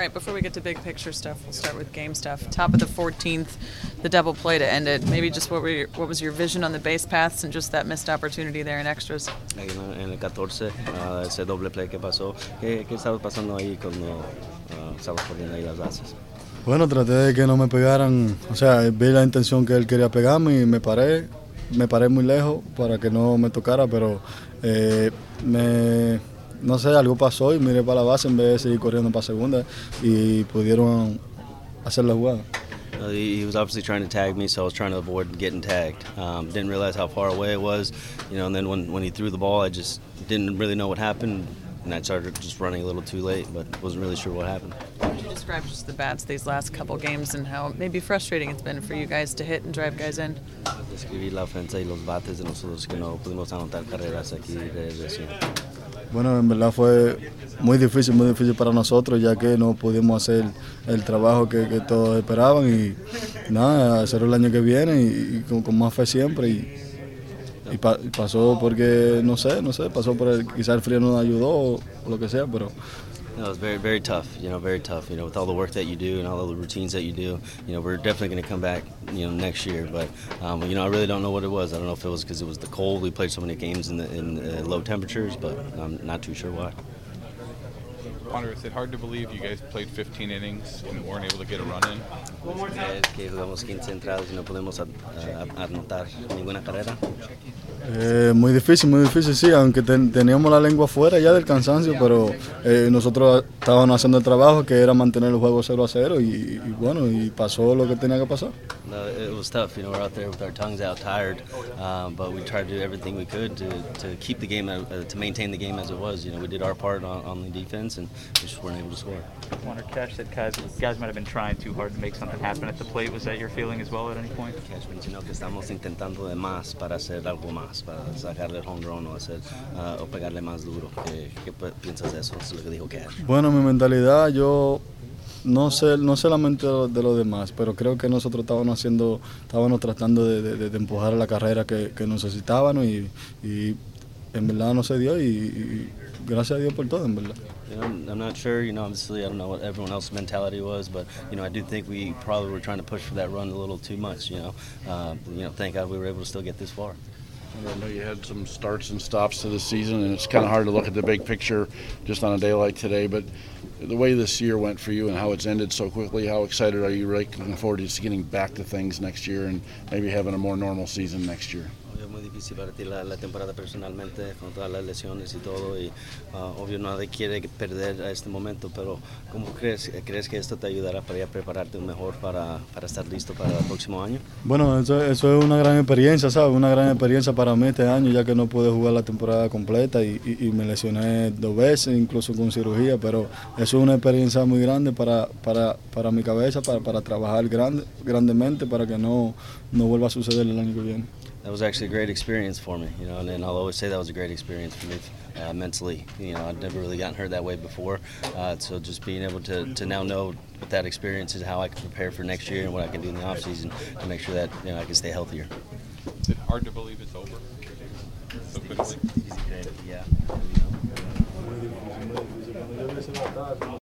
right, before we get to big picture stuff, we'll start with game stuff. Top of the 14th, the double play to end it. Maybe just what were your, what was your vision on the base paths and just that missed opportunity there in extras? En, el 14, ah, ese doble play que pasó. ¿Qué, qué estaba pasando ahí cuando ah, estabas poniendo ahí las bases? Bueno, traté de que no me pegaran, o sea, vi la intención que él quería pegarme y me paré, me paré muy lejos para que no me tocara, pero eh, me, no sé, algo pasó y miré para la base en vez de seguir corriendo para segunda y pudieron hacer la jugada. He, he was obviously trying to tag me, so I was trying to avoid getting tagged. Um, didn't realize how far away it was, you know. And then when, when he threw the ball, I just didn't really know what happened, and I started just running a little too late, but wasn't really sure what happened. How would you describe just the bats these last couple games and how maybe frustrating it's been for you guys to hit and drive guys in? Describí la ofensa y los bates de nosotros que no pudimos anotar carreras aquí de recién. Bueno, en verdad fue muy difícil, muy difícil para nosotros, ya que no pudimos hacer el trabajo que, todos esperaban y nada, hacerlo el año que viene y, con, más fe siempre. Y, pa- y pasó porque, no sé, no sé, pasó por el, quizás el frío no nos ayudó o lo que sea, pero No, it's very, very tough. You know, very tough. You know, with all the work that you do and all the routines that you do, you know, we're definitely going to come back, you know, next year. But, um, you know, I really don't know what it was. I don't know if it was because it was the cold. We played so many games in the in uh, low temperatures, but I'm not too sure why. Wander, is it hard to believe you guys played 15 innings and weren't able to get a run in? Es que jugamos 15 entradas y no podemos a- a- anotar ninguna carrera. Eh, muy difícil, muy difícil, sí, aunque ten- teníamos la lengua fuera ya del cansancio, pero eh, nosotros estábamos haciendo el trabajo que era mantener el juego 0 a 0 y, y bueno, y pasó lo que tenía que pasar. No, it was tough. You know, we're out there with our tongues out, tired, um, but we tried to do everything we could to, to keep the game, uh, to maintain the game as it was. You know, we did our part on, on the defense, and we just weren't able to score. Warner Cash said guys, guys might have been trying too hard to make something happen at the plate. Was that your feeling as well at any point? Cash mencionó que estamos intentando de más para hacer algo más, para sacarle el home run o hacer uh, o pegarle más duro. ¿Qué, qué pi- piensas de eso? Es lo que dijo Cash. Bueno, mi mentalidad, yo no sé, no sé la mente de los- de los demás, pero creo que nosotros estábamos haciendo, estábamos tratando de, de- de empujar la carrera que, que necesitábamos y, y en verdad no se dio y, y gracias a Dios por todo, en verdad. You know, I'm- I'm not sure. You know, obviously, I don't know what everyone else's mentality was, but you know, I do think we probably were trying to push for that run a little too much. You know, uh, you know, thank God we were able to still get this far. I know you had some starts and stops to the season, and it's kind of hard to look at the big picture just on a day like today. But the way this year went for you and how it's ended so quickly, how excited are you really looking forward to just getting back to things next year and maybe having a more normal season next year? Obvio, muy difícil para ti la, temporada personalmente con todas las lesiones y todo y uh, obvio nadie quiere perder a este momento, pero ¿cómo crees, crees que esto te ayudará para ya prepararte mejor para, para estar listo para el próximo año? Bueno, eso, eso es una gran experiencia, ¿sabes? Una gran experiencia para mí este año, ya que no pude jugar la temporada completa y, y- y me lesioné dos veces, incluso con cirugía, pero eso es una experiencia muy grande para, para, para mi cabeza, para, para trabajar grande, grandemente para que no, no vuelva a suceder el año que viene. That was actually a great experience for me, you know, and, and I'll always say that was a great experience for me uh, mentally. You know, I'd never really gotten hurt that way before, uh, so just being able to, to now know what that experience is, how I can prepare for next year, and what I can do in the off season to make sure that you know I can stay healthier. Is it hard to believe it's over? So quickly? Yeah.